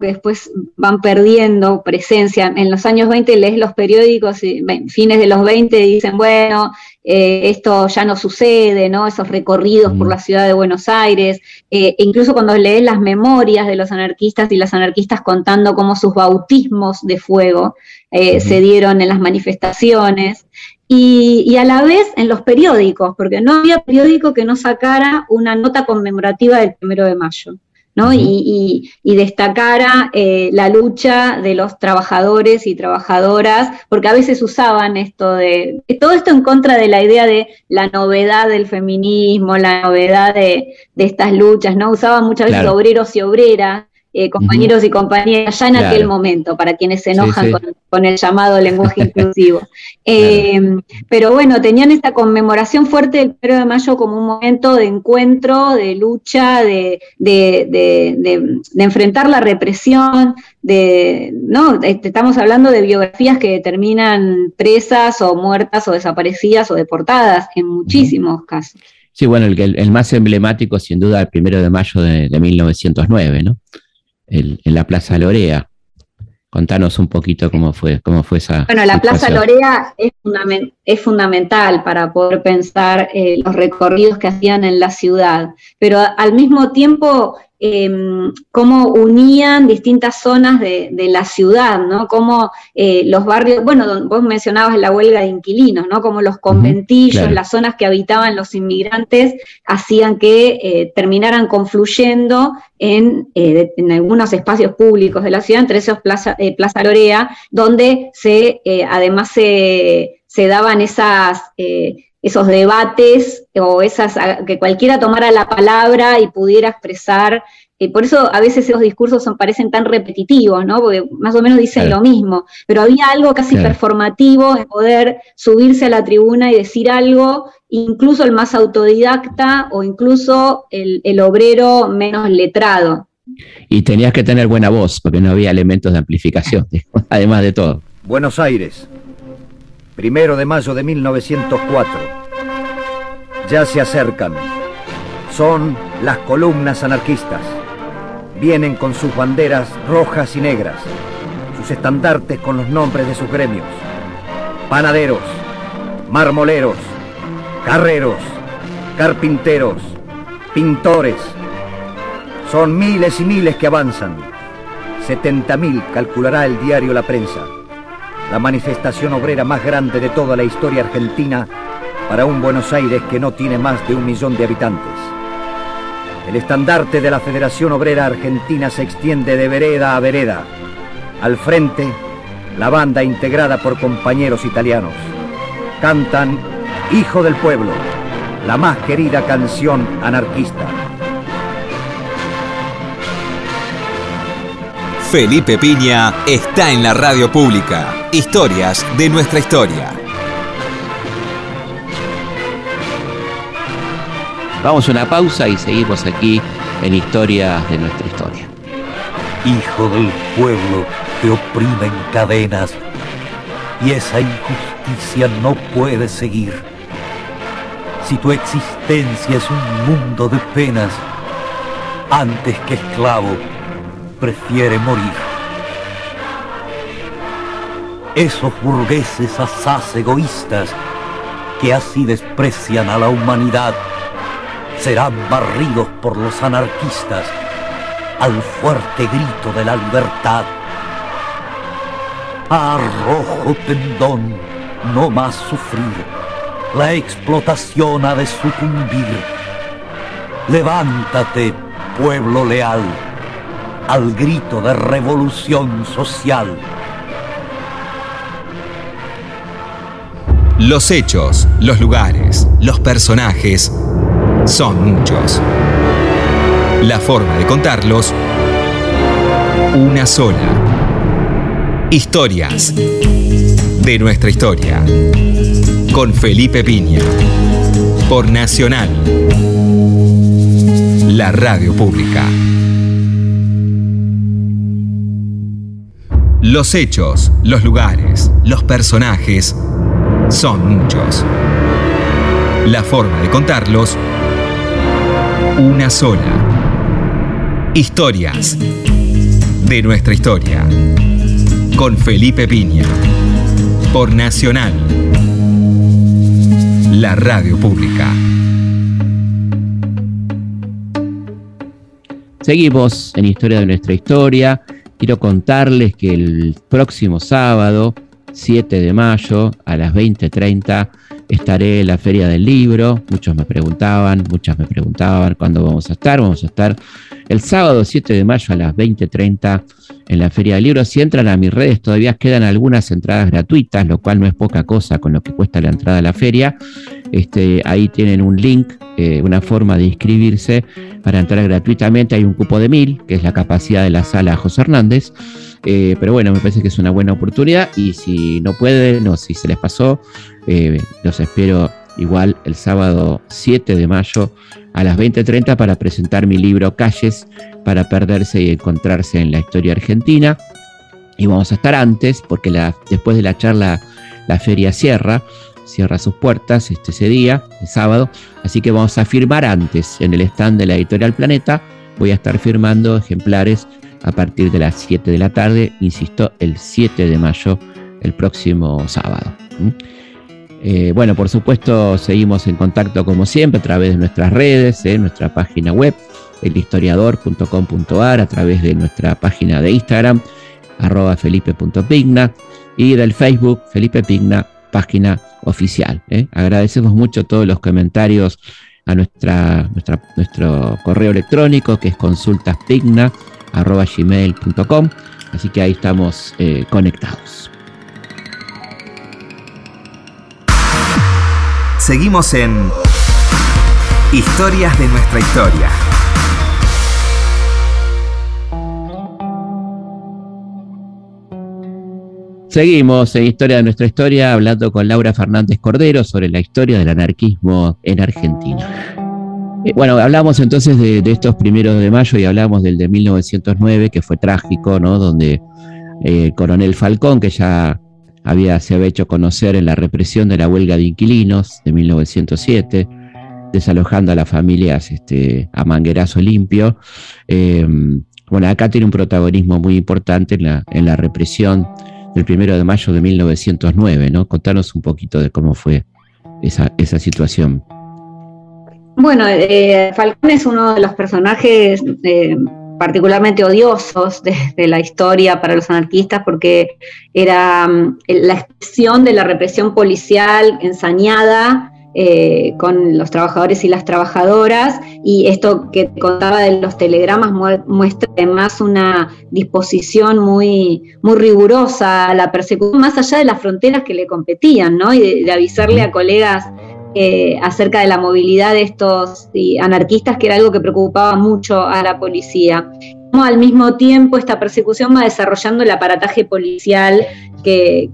S2: después van perdiendo presencia. En los años 20 lees los periódicos, y fines de los 20 dicen, bueno, eh, esto ya no sucede, ¿no? Esos recorridos mm. por la ciudad de Buenos Aires, eh, incluso cuando lees las memorias de los anarquistas y las anarquistas contando cómo sus bautismos de fuego eh, mm. se dieron en las manifestaciones. Y, y, a la vez en los periódicos, porque no había periódico que no sacara una nota conmemorativa del primero de mayo. ¿No? Y, y, y, destacara eh, la lucha de los trabajadores y trabajadoras, porque a veces usaban esto de, todo esto en contra de la idea de la novedad del feminismo, la novedad de, de estas luchas, ¿no? Usaban muchas veces claro. obreros y obreras, eh, compañeros uh -huh. y compañeras, ya en claro. aquel momento, para quienes se enojan sí, sí. Con, con, el llamado lenguaje inclusivo. Eh, claro. Pero bueno, tenían esta conmemoración fuerte del 1 de mayo como un momento de encuentro, de lucha, de, de, de, de enfrentar la represión, de, no, estamos hablando de biografías que terminan presas o muertas o desaparecidas o deportadas en muchísimos uh -huh. casos.
S1: Sí, bueno, el, el, más emblemático sin duda el primero de mayo de, de 1909, ¿no? El, en la Plaza Lorea. Contanos un poquito cómo fue, cómo fue esa.
S2: Bueno, la situación. Plaza Lorea es, fundament es, fundamental para poder pensar eh, los recorridos que hacían en la ciudad, pero al mismo tiempo eh, cómo unían distintas zonas de, de la ciudad, ¿no? Cómo eh, los barrios, bueno, vos mencionabas la huelga de inquilinos, ¿no? Como los conventillos, uh -huh, claro. las zonas que habitaban los inmigrantes, hacían que eh, terminaran confluyendo en, en, algunos espacios públicos de la ciudad, entre esos Plaza, Plaza Lorea, donde se, además se, se, daban esas esos debates o esas, que cualquiera tomara la palabra y pudiera expresar. Eh, por eso a veces esos discursos son, parecen tan repetitivos, ¿no? Porque más o menos dicen claro. lo mismo, pero había algo casi claro. performativo en poder subirse a la tribuna y decir algo, incluso el más autodidacta o incluso el, el obrero menos letrado.
S1: Y tenías que tener buena voz, porque no había elementos de amplificación, además de todo.
S3: Buenos Aires, primero de mayo de 1904. Ya se acercan. Son las columnas anarquistas. Vienen con sus banderas rojas y negras, sus estandartes con los nombres de sus gremios. Panaderos, marmoleros, carreros, carpinteros, pintores. Son miles y miles que avanzan. 70.000 calculará el diario La Prensa
S7: la manifestación obrera más grande de toda la historia argentina para un Buenos Aires que no tiene más de un millón de habitantes. El estandarte de la Federación Obrera Argentina se extiende de vereda a vereda. Al frente, la banda integrada por compañeros italianos. Cantan Hijo del Pueblo, la más querida canción anarquista.
S4: Felipe Piña está en la radio pública. Historias de nuestra historia.
S1: Vamos a una pausa y seguimos aquí en Historias de nuestra historia.
S3: Hijo del pueblo te oprime en cadenas y esa injusticia no puede seguir. Si tu existencia es un mundo de penas, antes que esclavo, prefiere morir. Esos burgueses asaz egoístas que así desprecian a la humanidad serán barridos por los anarquistas al fuerte grito de la libertad. Arrojo tendón, no más sufrir, la explotación ha de sucumbir. Levántate, pueblo leal, al grito de revolución social.
S4: Los hechos, los lugares, los personajes son muchos. La forma de contarlos, una sola. Historias de nuestra historia. Con Felipe Piña. Por Nacional. La radio pública. Los hechos, los lugares, los personajes son muchos. La forma de contarlos, una sola. Historias de nuestra historia. Con Felipe Piña. Por Nacional. La radio pública.
S1: Seguimos en Historia de nuestra historia. Quiero contarles que el próximo sábado 7 de mayo a las 20.30 estaré en la Feria del Libro. Muchos me preguntaban, muchas me preguntaban cuándo vamos a estar. Vamos a estar el sábado 7 de mayo a las 20.30 en la Feria del Libro. Si entran a mis redes, todavía quedan algunas entradas gratuitas, lo cual no es poca cosa con lo que cuesta la entrada a la feria. Este, ahí tienen un link, eh, una forma de inscribirse para entrar gratuitamente. Hay un cupo de mil, que es la capacidad de la sala José Hernández. Eh, pero bueno, me parece que es una buena oportunidad y si no pueden o si se les pasó, eh, los espero igual el sábado 7 de mayo a las 20.30 para presentar mi libro Calles para perderse y encontrarse en la historia argentina. Y vamos a estar antes, porque después de la charla la feria cierra, cierra sus puertas este, ese día, el sábado, así que vamos a firmar antes en el stand de la editorial Planeta. Voy a estar firmando ejemplares a partir de las 7 de la tarde, insisto, el 7 de mayo, el próximo sábado. Eh, bueno, por supuesto, seguimos en contacto como siempre a través de nuestras redes, eh, nuestra página web, elhistoriador.com.ar, a través de nuestra página de Instagram, arroba felipe.pigna, y del Facebook, Felipe Pigna, página oficial. Eh. Agradecemos mucho todos los comentarios a nuestra, nuestro correo electrónico, que es consultaspigna, arroba gmail.com. Así que ahí estamos eh, conectados.
S4: Seguimos en Historias de nuestra historia.
S1: Seguimos en Historia de nuestra historia hablando con Laura Fernández Cordero sobre la historia del anarquismo en Argentina. Eh, bueno, hablamos entonces de, estos primeros de mayo y hablamos del de 1909, que fue trágico, ¿no? Donde eh, el coronel Falcón, que ya había, se había hecho conocer en la represión de la huelga de inquilinos de 1907, desalojando a las familias este, a manguerazo limpio. Em, bueno, acá tiene un protagonismo muy importante en la, en la represión del primero de mayo de 1909, ¿no? Contanos un poquito de cómo fue esa, esa situación.
S2: Bueno, eh, Falcón es uno de los personajes eh, particularmente odiosos de, la historia para los anarquistas porque era mm, la expresión de la represión policial ensañada eh, con los trabajadores y las trabajadoras y esto que contaba de los telegramas muestra además una disposición muy, muy rigurosa a la persecución más allá de las fronteras que le competían, ¿no? Y de, avisarle a colegas eh, acerca de la movilidad de estos anarquistas, que era algo que preocupaba mucho a la policía. Al mismo tiempo, esta persecución va desarrollando el aparataje policial que,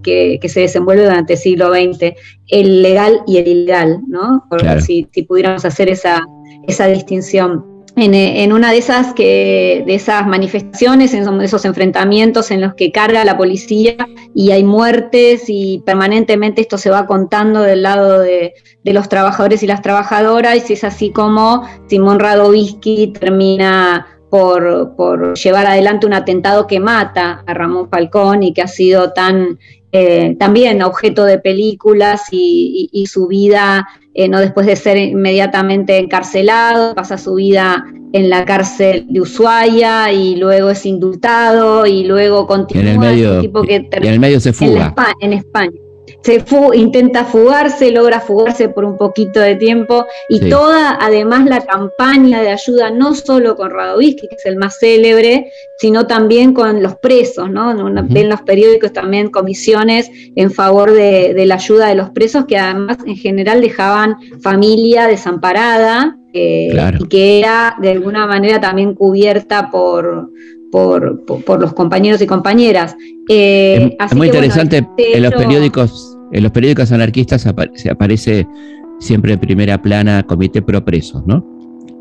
S2: se desenvuelve durante el siglo XX, el legal y el ilegal, ¿no? si, pudiéramos hacer esa, esa distinción. En, una de esas, que, de esas manifestaciones, en esos enfrentamientos en los que carga la policía y hay muertes y permanentemente esto se va contando del lado de, de los trabajadores y las trabajadoras, y es así como Simón Radovisky termina por, llevar adelante un atentado que mata a Ramón Falcón y que ha sido tan eh, también objeto de películas y, su vida, eh, no después de ser inmediatamente encarcelado, pasa su vida en la cárcel de Ushuaia y luego es indultado y luego continúa.
S1: En el medio, tipo que en el medio se fuga.
S2: en España se intenta fugarse, logra fugarse por un poquito de tiempo y toda, además, la campaña de ayuda, no solo con Radovisky, que es el más célebre, sino también con los presos, ¿no? En los periódicos también comisiones en favor de, la ayuda de los presos, que además en general dejaban familia desamparada eh, y que era de alguna manera también cubierta por, por, los compañeros y compañeras.
S1: Eh, es, muy interesante en los periódicos en los periódicos anarquistas se aparece siempre en primera plana Comité Pro Presos, ¿no?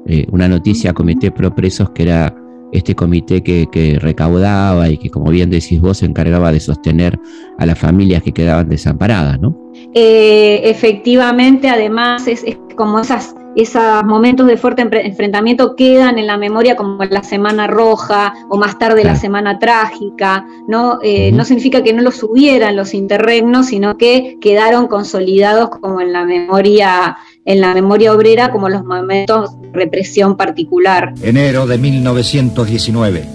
S1: Eh, una noticia Comité Pro Presos que era este comité que, recaudaba y que, como bien decís vos, se encargaba de sostener a las familias que quedaban desamparadas, ¿no?
S2: Eh, efectivamente, además, es como esas esos momentos de fuerte enfrentamiento quedan en la memoria como la Semana Roja o más tarde la Semana Trágica, ¿no? Eh, no significa que no los hubieran los interregnos, sino que quedaron consolidados como en la memoria, en la memoria obrera como los momentos de represión particular.
S7: Enero de 1919.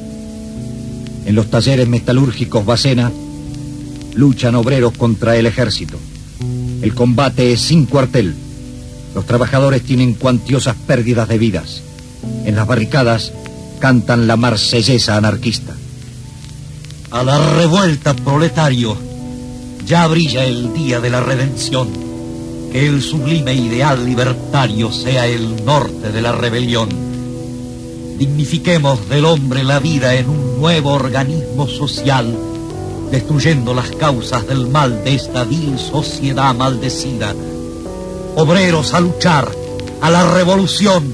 S7: En los talleres metalúrgicos Bacena luchan obreros contra el ejército. El combate es sin cuartel los trabajadores tienen cuantiosas pérdidas de vidas. En las barricadas cantan la marsellesa anarquista.
S3: A la revuelta, proletario, ya brilla el día de la redención. Que el sublime ideal libertario sea el norte de la rebelión. Dignifiquemos del hombre la vida en un nuevo organismo social, destruyendo las causas del mal de esta vil sociedad maldecida obreros a luchar, a la revolución,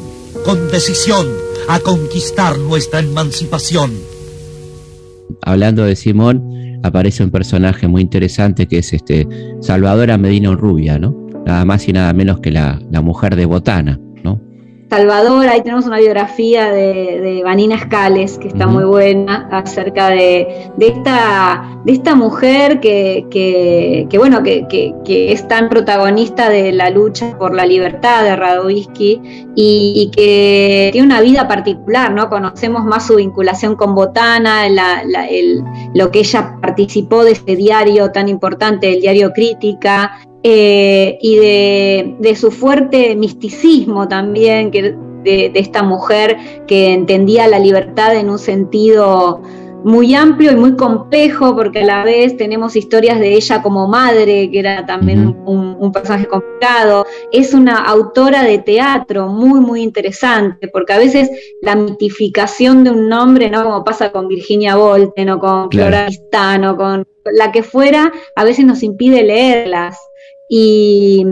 S3: con decisión, a conquistar nuestra emancipación.
S1: Hablando de Simón, aparece un personaje muy interesante que es este Salvadora Medina Rubia, ¿no? Nada más y nada menos que la, la mujer de Botana.
S2: Salvador, ahí tenemos una biografía de, Vanina Escales, que está muy buena, acerca de, esta, de esta mujer que, bueno, que, es tan protagonista de la lucha por la libertad de Radovisky y, que tiene una vida particular, ¿no? Conocemos más su vinculación con Botana, lo que ella participó de este diario tan importante, el diario Crítica, eh, y de, su fuerte misticismo también, que, de, esta mujer que entendía la libertad en un sentido muy amplio y muy complejo, porque a la vez tenemos historias de ella como madre, que era también un, personaje complicado. Es una autora de teatro muy, muy interesante, porque a veces la mitificación de un nombre, ¿no? Como pasa con Virginia Woolf, o con Clara Vistano, con la que fuera, a veces nos impide leerlas. Y,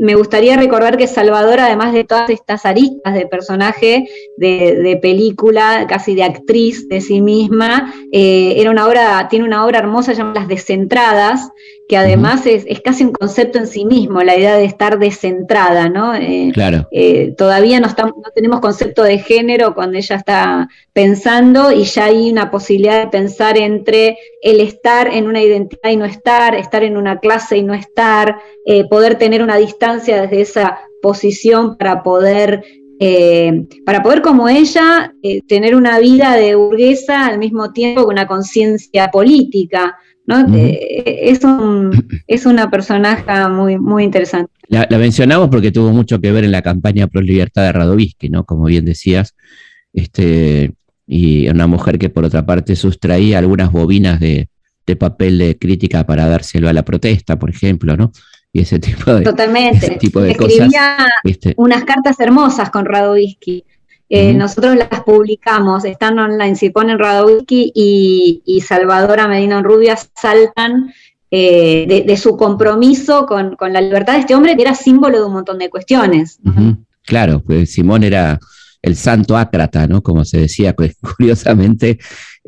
S2: me gustaría recordar que Salvador, además de todas estas aristas de personaje, de, película, casi de actriz de sí misma, eh, era una obra, tiene una obra hermosa llamada Las Descentradas, que además es, casi un concepto en sí mismo, la idea de estar descentrada, ¿no?
S1: Eh, claro.
S2: Eh, todavía no, estamos, no tenemos concepto de género cuando ella está pensando y ya hay una posibilidad de pensar entre el estar en una identidad y no estar, estar en una clase y no estar, eh, poder tener una distancia desde esa posición para poder eh, para poder como ella eh, tener una vida de burguesa al mismo tiempo con una conciencia política. ¿no? es, es una personaje muy, muy interesante.
S1: La, mencionamos porque tuvo mucho que ver en la campaña pro libertad de Radovisky, ¿no? Como bien decías, este, y una mujer que por otra parte sustraía algunas bobinas de, papel de crítica para dárselo a la protesta, por ejemplo, ¿no? Y ese tipo de,
S2: Totalmente.
S1: tipo de
S2: Escribía unas cartas hermosas con Radovisky. Eh, nosotros las publicamos, están online, si ponen Radovisky y, y Salvadora Medina Rubia saltan eh, de, su compromiso con, la libertad de este hombre, que era símbolo de un montón de cuestiones.
S1: Claro, pues Simón era el santo ácrata, ¿no? Como se decía, pues, curiosamente,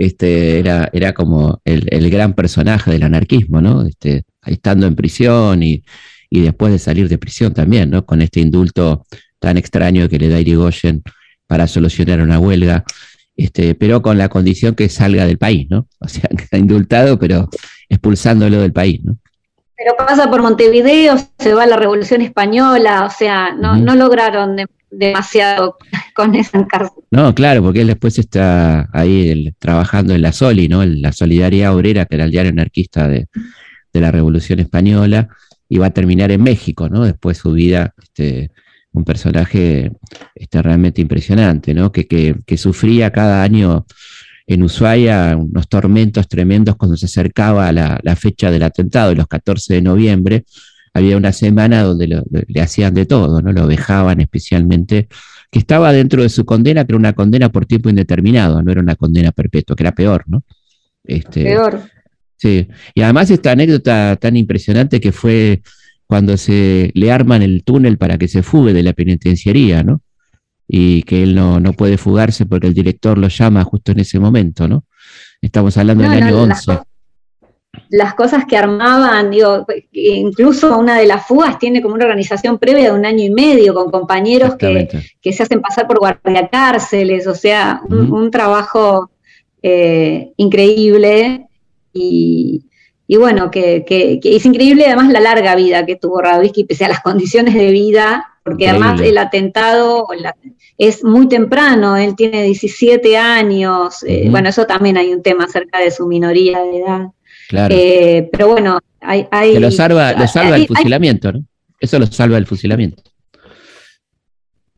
S1: este, era, era como el, gran personaje del anarquismo, ¿no? Este, estando en prisión y, después de salir de prisión también, ¿no? Con este indulto tan extraño que le da Irigoyen para solucionar una huelga, este, pero con la condición que salga del país, ¿no? O sea, que está indultado, pero expulsándolo del país, ¿no?
S2: Pero pasa por Montevideo, se va a la Revolución Española, o sea, no, no lograron demasiado con esa encargo.
S1: No, claro, porque él después está ahí trabajando en la Soli, ¿no? En la Solidaridad Obrera, que era el diario anarquista de, la Revolución Española, y va a terminar en México, ¿no? Después su vida, este, un personaje este, realmente impresionante, ¿no? Que, que, que sufría cada año en Ushuaia unos tormentos tremendos cuando se acercaba la, la fecha del atentado, los 14 de noviembre. Había una semana donde le hacían de todo, ¿no? Lo vejaban especialmente, que estaba dentro de su condena, pero una condena por tiempo indeterminado, no era una condena perpetua, que era peor, ¿no?
S2: Este, peor.
S1: Sí, y además esta anécdota tan impresionante que fue cuando se le arman el túnel para que se fugue de la penitenciaría, ¿no? y que él no, no, puede fugarse porque el director lo llama justo en ese momento, ¿no? Estamos hablando del año 11.
S2: Las, cosas que armaban, digo, incluso una de las fugas tiene como una organización previa de un año y medio con compañeros que, que, se hacen pasar por guardiacárceles, o sea, un, trabajo eh, increíble y, y bueno, que, que, es increíble además la larga vida que tuvo Radovisky, pese a las condiciones de vida, porque además el atentado es muy temprano, él tiene 17 años, eh, bueno, eso también hay un tema acerca de su minoría de edad.
S1: Claro.
S2: Eh, pero bueno, hay... hay
S1: que lo salva, lo salva el fusilamiento, ¿no? Eso lo salva el fusilamiento.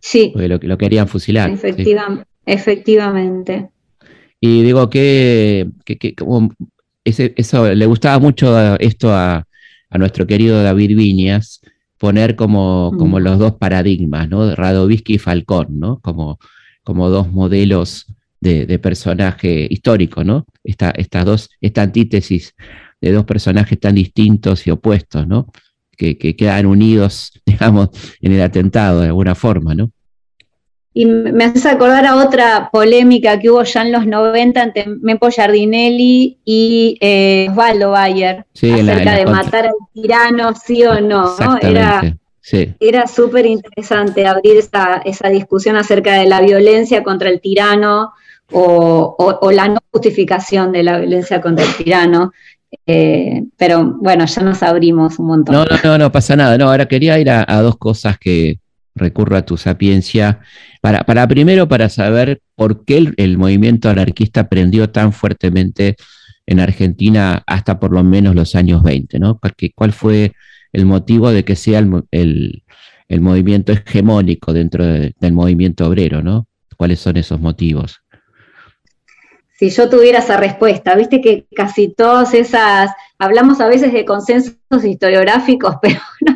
S2: Sí.
S1: Porque lo, querían fusilar.
S2: Efectivamente.
S1: Y digo que, eso le gustaba mucho esto a, a nuestro querido David Viñas, poner como, como mm. los dos paradigmas, ¿no? Radovisky y Falcón, ¿no? Como, como dos modelos de, personaje histórico, ¿no? Esta, estas dos, esta antítesis de dos personajes tan distintos y opuestos, ¿no? Que, que quedan unidos, digamos, en el atentado de alguna forma, ¿no?
S2: Y me hace acordar a otra polémica que hubo ya en los 90 entre Mepo Giardinelli y eh, Osvaldo Bayer acerca de matar al tirano, sí o no. Era, era súper interesante abrir esa, esa, discusión acerca de la violencia contra el tirano o, la no justificación de la violencia contra el tirano. Eh, pero bueno, ya nos abrimos un montón.
S1: No, no, no, no pasa nada. No, ahora quería ir a dos cosas que, recurro a tu sapiencia, para, para primero para saber por qué el, movimiento anarquista prendió tan fuertemente en Argentina hasta por lo menos los años 20, ¿no? ¿Cuál fue el motivo de que sea el, movimiento hegemónico dentro del movimiento obrero, ¿no? ¿Cuáles son esos motivos?
S2: Si yo tuviera esa respuesta, viste que casi todas esas, hablamos a veces de consensos historiográficos, pero no,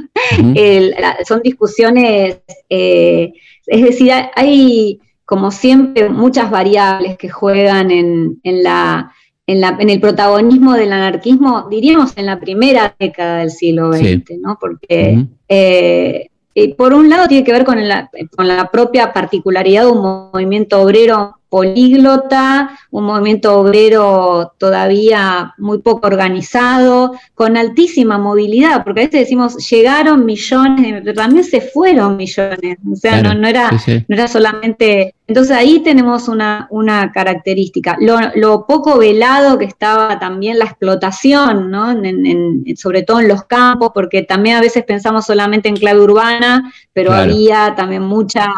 S2: son discusiones, eh, es decir, hay como siempre muchas variables que juegan en, la, en, el protagonismo del anarquismo, diríamos en la primera década del siglo XX, ¿no? Porque eh, por un lado tiene que ver con la, con la propia particularidad de un movimiento obrero políglota, un movimiento obrero todavía muy poco organizado, con altísima movilidad, porque a veces decimos llegaron millones, pero también se fueron millones, o sea, no, era, no era solamente... Entonces ahí tenemos una, una característica. Lo, poco velado que estaba también la explotación, ¿no? sobre todo en los campos, porque también a veces pensamos solamente en clave urbana, pero había también mucha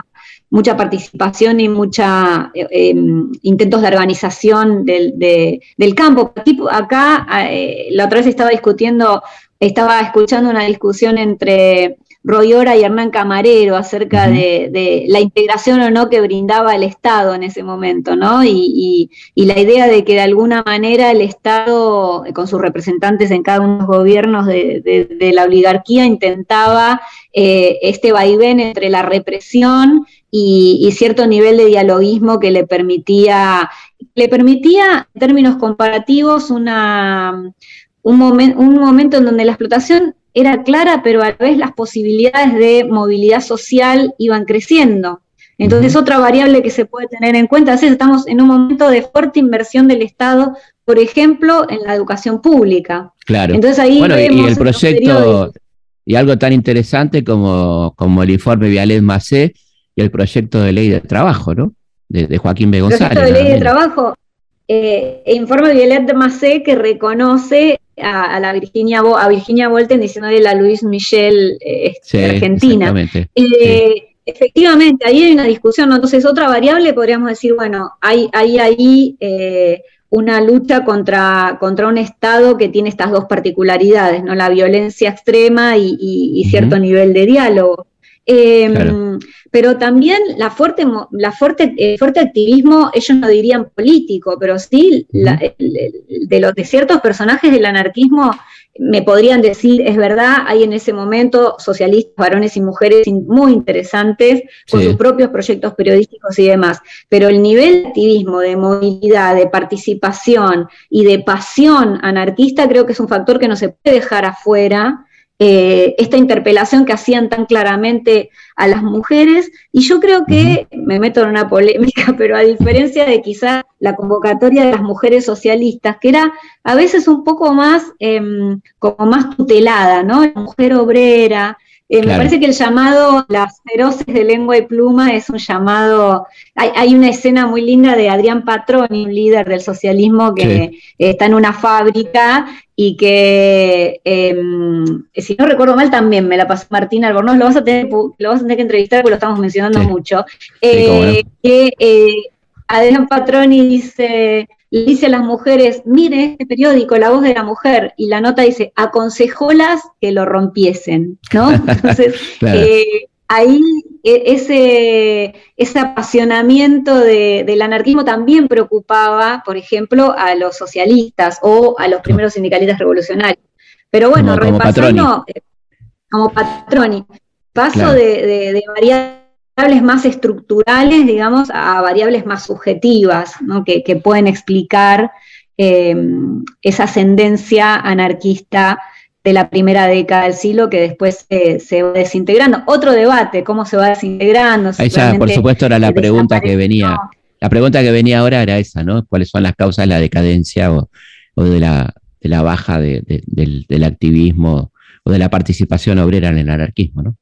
S2: mucha participación y mucha eh, em, intentos de organización del, del campo. acá, eh, la otra vez estaba discutiendo, estaba escuchando una discusión entre Royora y Hernán Camarero acerca de, la integración o no que brindaba el Estado en ese momento, ¿no? Y, la idea de que de alguna manera el Estado, con sus representantes en cada uno de los gobiernos de, la oligarquía, intentaba eh, este vaivén entre la represión y, cierto nivel de dialoguismo que le permitía, le permitía en términos comparativos, una, un, un momento en donde la explotación era clara, pero a la vez las posibilidades de movilidad social iban creciendo. Entonces, otra variable que se puede tener en cuenta es que estamos en un momento de fuerte inversión del Estado, por ejemplo, en la educación pública.
S1: Claro. Entonces ahí bueno, y el proyecto, y algo tan interesante como, como el informe Vialet Macé y el proyecto de ley de trabajo, ¿no? De, Joaquín B. González. El
S2: proyecto de ley de trabajo, eh, informe Vialet Macé que reconoce a, la Virginia, a Virginia Volten diciéndole la Luis Michel eh, Argentina. Eh, efectivamente, ahí hay una discusión, entonces otra variable podríamos decir, bueno, hay, hay ahí eh, una lucha contra, contra un Estado que tiene estas dos particularidades, ¿no? la violencia extrema y, cierto nivel de diálogo. Em, pero también la fuerte, la fuerte, el fuerte activismo, ellos no dirían político, pero sí de los de ciertos personajes del anarquismo me podrían decir, es verdad, hay en ese momento socialistas, varones y mujeres muy interesantes con sus propios proyectos periodísticos y demás, pero el nivel de activismo, de movilidad, de participación y de pasión anarquista creo que es un factor que no se puede dejar afuera eh, esta interpelación que hacían tan claramente a las mujeres. Y yo creo que, me meto en una polémica, pero a diferencia de quizá la convocatoria de las mujeres socialistas, que era a veces un poco más, em, como más tutelada, ¿no? La mujer obrera, eh, me parece que el llamado Las feroces de lengua y pluma es un llamado. Hay, una escena muy linda de Adrián Patroni, un líder del socialismo que está en una fábrica y que, em, si no recuerdo mal, también me la pasó Martín Albornoz. Lo vas a tener, lo vas a tener que entrevistar porque lo estamos mencionando mucho. Eh, que eh, Adrián Patroni dice le dice a las mujeres, mire este periódico, La Voz de la Mujer, y la nota dice, aconsejólas que lo rompiesen, ¿no? Entonces, eh, ahí e, ese, ese apasionamiento del anarquismo también preocupaba, por ejemplo, a los socialistas o a los primeros sindicalistas revolucionarios. Pero bueno, como, repasando, como patroni, eh, paso de, de variables más estructurales, digamos, a variables más subjetivas, que, pueden explicar em, esa ascendencia anarquista de la primera década del siglo que después se va desintegrando. Otro debate, cómo se va desintegrando.
S1: Esa, por supuesto, era la pregunta que venía. La pregunta que venía ahora era esa, ¿no? ¿Cuáles son las causas de la decadencia o, de, la, de, la, baja del, del activismo o de la participación obrera en el anarquismo, ¿no?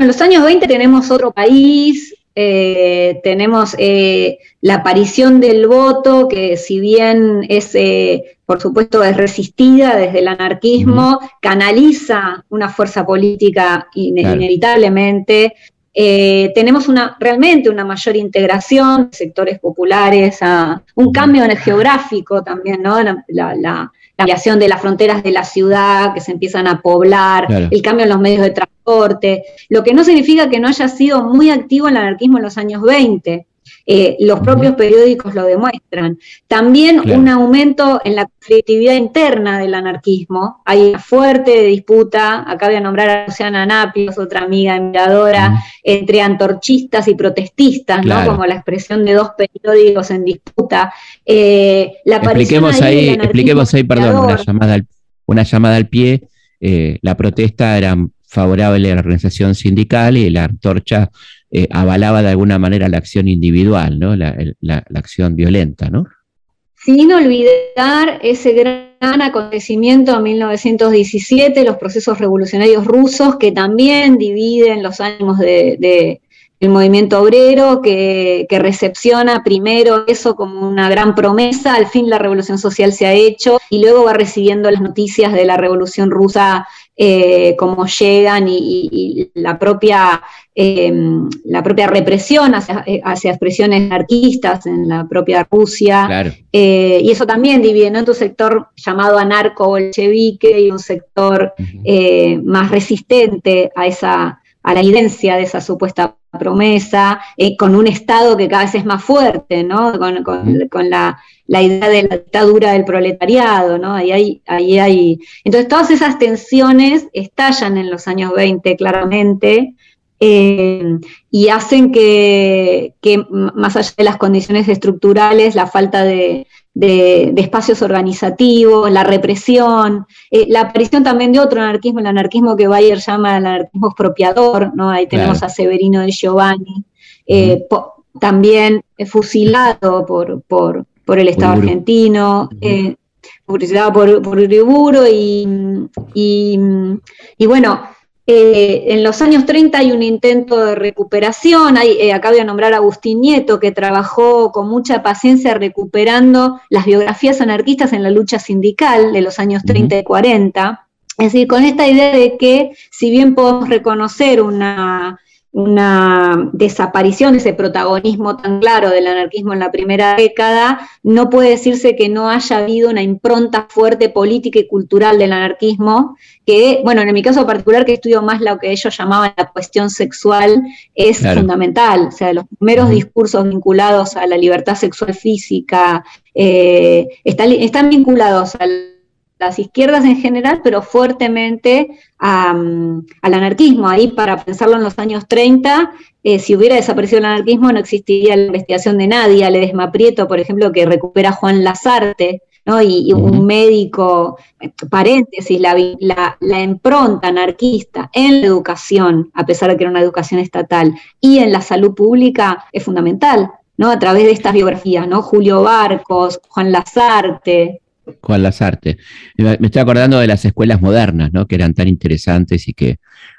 S2: En los años 20 tenemos otro país, eh, tenemos eh, la aparición del voto, que si bien es, eh, por supuesto, es resistida desde el anarquismo, canaliza una fuerza política inevitablemente. tenemos una, realmente una mayor integración de sectores populares, a, un cambio en el geográfico también, ¿no? la la ampliación de las fronteras de la ciudad, que se empiezan a poblar, el cambio en los medios de transporte, lo que no significa que no haya sido muy activo el anarquismo en los años 20. Eh, los propios periódicos lo demuestran. También un aumento en la conflictividad interna del anarquismo. Hay una fuerte disputa, acá voy a nombrar a Luciana Napios, otra amiga admiradora, entre antorchistas y protestistas, ¿no? Como la expresión de dos periódicos en disputa.
S1: Eh, la expliquemos ahí, expliquemos ahí, perdón, una llamada al, una llamada al pie. Eh, la protesta era favorable a la organización sindical y la antorcha eh, avalaba de alguna manera la acción individual, ¿no? La, acción violenta, ¿no?
S2: Sin olvidar ese gran acontecimiento en 1917, los procesos revolucionarios rusos que también dividen los ánimos de, del movimiento obrero, que, que, recepciona primero eso como una gran promesa, al fin la revolución social se ha hecho y luego va recibiendo las noticias de la revolución rusa eh, cómo llegan y, la, propia, em, la propia represión hacia, hacia, expresiones anarquistas en la propia Rusia. Eh, y eso también divide en un sector llamado anarco-bolchevique y un sector eh, más resistente a esa a la evidencia de esa supuesta promesa, eh, con un Estado que cada vez es más fuerte, ¿no? Con, la, idea de la dictadura del proletariado, ¿no? Ahí hay, ahí hay... Entonces todas esas tensiones estallan en los años 20 claramente eh, y hacen que, que, más allá de las condiciones estructurales, la falta de, de, espacios organizativos, la represión, eh, la aparición también de otro anarquismo, el anarquismo que Bayer llama el anarquismo expropiador, ¿no? Ahí tenemos a Severino de Giovanni, eh, también fusilado por, por, por el Estado argentino, uh fusilado por, por Uriburo y, y, y bueno, eh, en los años 30 hay un intento de recuperación, hay, eh, acabo de nombrar a Agustín Nieto, que trabajó con mucha paciencia recuperando las biografías anarquistas en la lucha sindical de los años 30 y 40. Es decir, con esta idea de que si bien podemos reconocer una, una desaparición de ese protagonismo tan claro del anarquismo en la primera década, no puede decirse que no haya habido una impronta fuerte política y cultural del anarquismo, que, bueno, en mi caso particular, que estudio más lo que ellos llamaban la cuestión sexual, es fundamental. O sea, los primeros discursos vinculados a la libertad sexual física eh, están vinculados al las izquierdas en general, pero fuertemente al anarquismo. Ahí, para pensarlo en los años 30, eh, si hubiera desaparecido el anarquismo, no existiría la investigación de nadie. Ledesma Prieto, por ejemplo, que recupera a Juan Lazarte, ¿no? y, un médico, paréntesis, la, la, impronta anarquista en la educación, a pesar de que era una educación estatal, y en la salud pública es fundamental. ¿no? a través de estas biografías, ¿no? Julio Barcos, Juan Lazarte,
S1: Juan Lazarte. Me estoy acordando de las escuelas modernas, ¿no? Que eran tan interesantes y que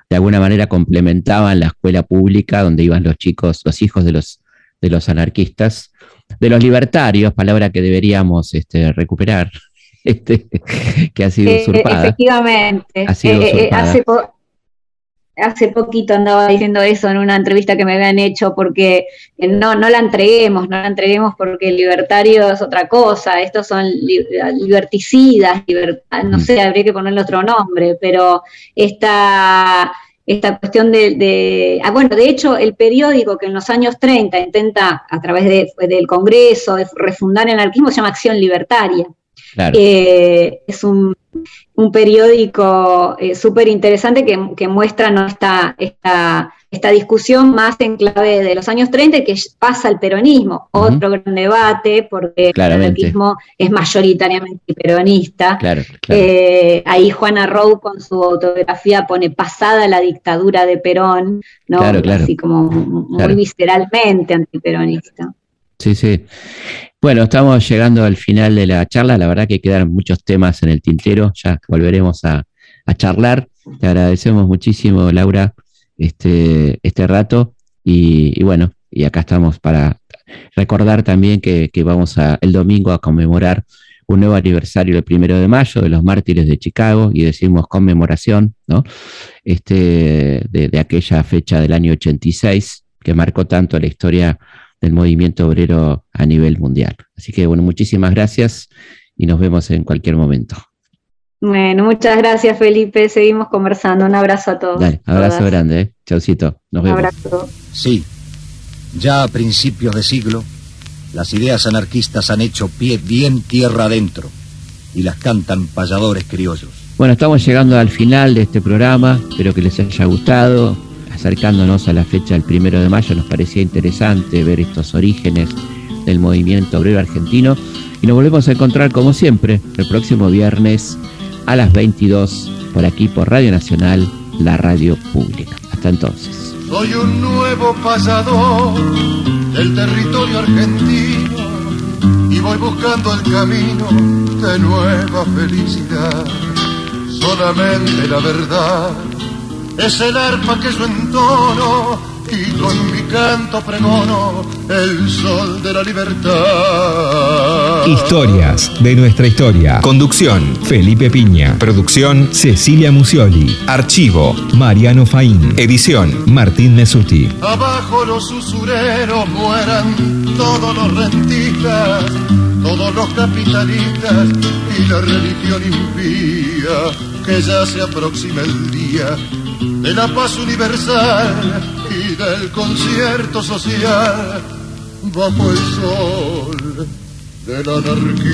S1: de alguna manera complementaban la escuela pública donde iban los chicos, los hijos de los, de los anarquistas, de los libertarios, palabra que deberíamos este, recuperar, este, que ha sido
S2: eh,
S1: usurpada.
S2: efectivamente.
S1: Ha sido eh, eh,
S2: hace poquito andaba diciendo eso en una entrevista que me habían hecho porque no, no la entreguemos, no la entreguemos porque libertario es otra cosa, estos son liberticidas, no sé, habría que ponerle otro nombre, pero esta, esta cuestión de, ah, bueno, de hecho el periódico que en los años 30 intenta a través del Congreso de refundar el anarquismo se llama Acción Libertaria. Eh, es un, periódico eh, súper interesante que, muestra ¿no? esta, esta, discusión más en clave de los años 30 que pasa al peronismo. Otro gran debate, porque el anarquismo es mayoritariamente peronista. Eh, ahí Juana Rowe con su autografía pone pasada la dictadura de Perón, ¿no? así como muy visceralmente antiperonista.
S1: Sí, sí. Bueno, estamos llegando al final de la charla. La verdad que quedan muchos temas en el tintero. Ya volveremos a, charlar. Te agradecemos muchísimo, Laura, este, este rato. Y, bueno, y acá estamos para recordar también que, vamos a, el domingo a conmemorar un nuevo aniversario el primero de mayo de los mártires de Chicago y decimos conmemoración, ¿no? Este, de, de aquella fecha del año 86 que marcó tanto la historia del movimiento obrero a nivel mundial. Así que bueno, muchísimas gracias y nos vemos en cualquier momento.
S2: Bueno, muchas gracias Felipe, seguimos conversando. Un abrazo a todos.
S1: Dale, abrazo grande, ¿eh? Chaucito, nos vemos. Un abrazo.
S7: Sí, ya a principios de siglo, las ideas anarquistas han hecho pie bien tierra adentro y las cantan payadores criollos.
S1: Bueno, estamos llegando al final de este programa, espero que les haya gustado acercándonos a la fecha del primero de mayo, nos parecía interesante ver estos orígenes del movimiento obrero argentino y nos volvemos a encontrar como siempre el próximo viernes a las 22 por aquí por Radio Nacional, la radio pública. Hasta entonces.
S8: Soy un nuevo pasador del territorio argentino y voy buscando el camino de nueva felicidad. Solamente la verdad es el arpa que yo entono y con mi canto pregono el sol de la libertad.
S4: Historias de nuestra historia. Conducción, Felipe Piña. Producción, Cecilia Musioli. Archivo, Mariano Faín. Edición, Martín Mesuti.
S8: Abajo los usureros mueran todos los rentistas, todos los capitalistas y la religión impía, que ya se aproxima el día de la paz universal y del concierto social bajo el sol de la anarquía.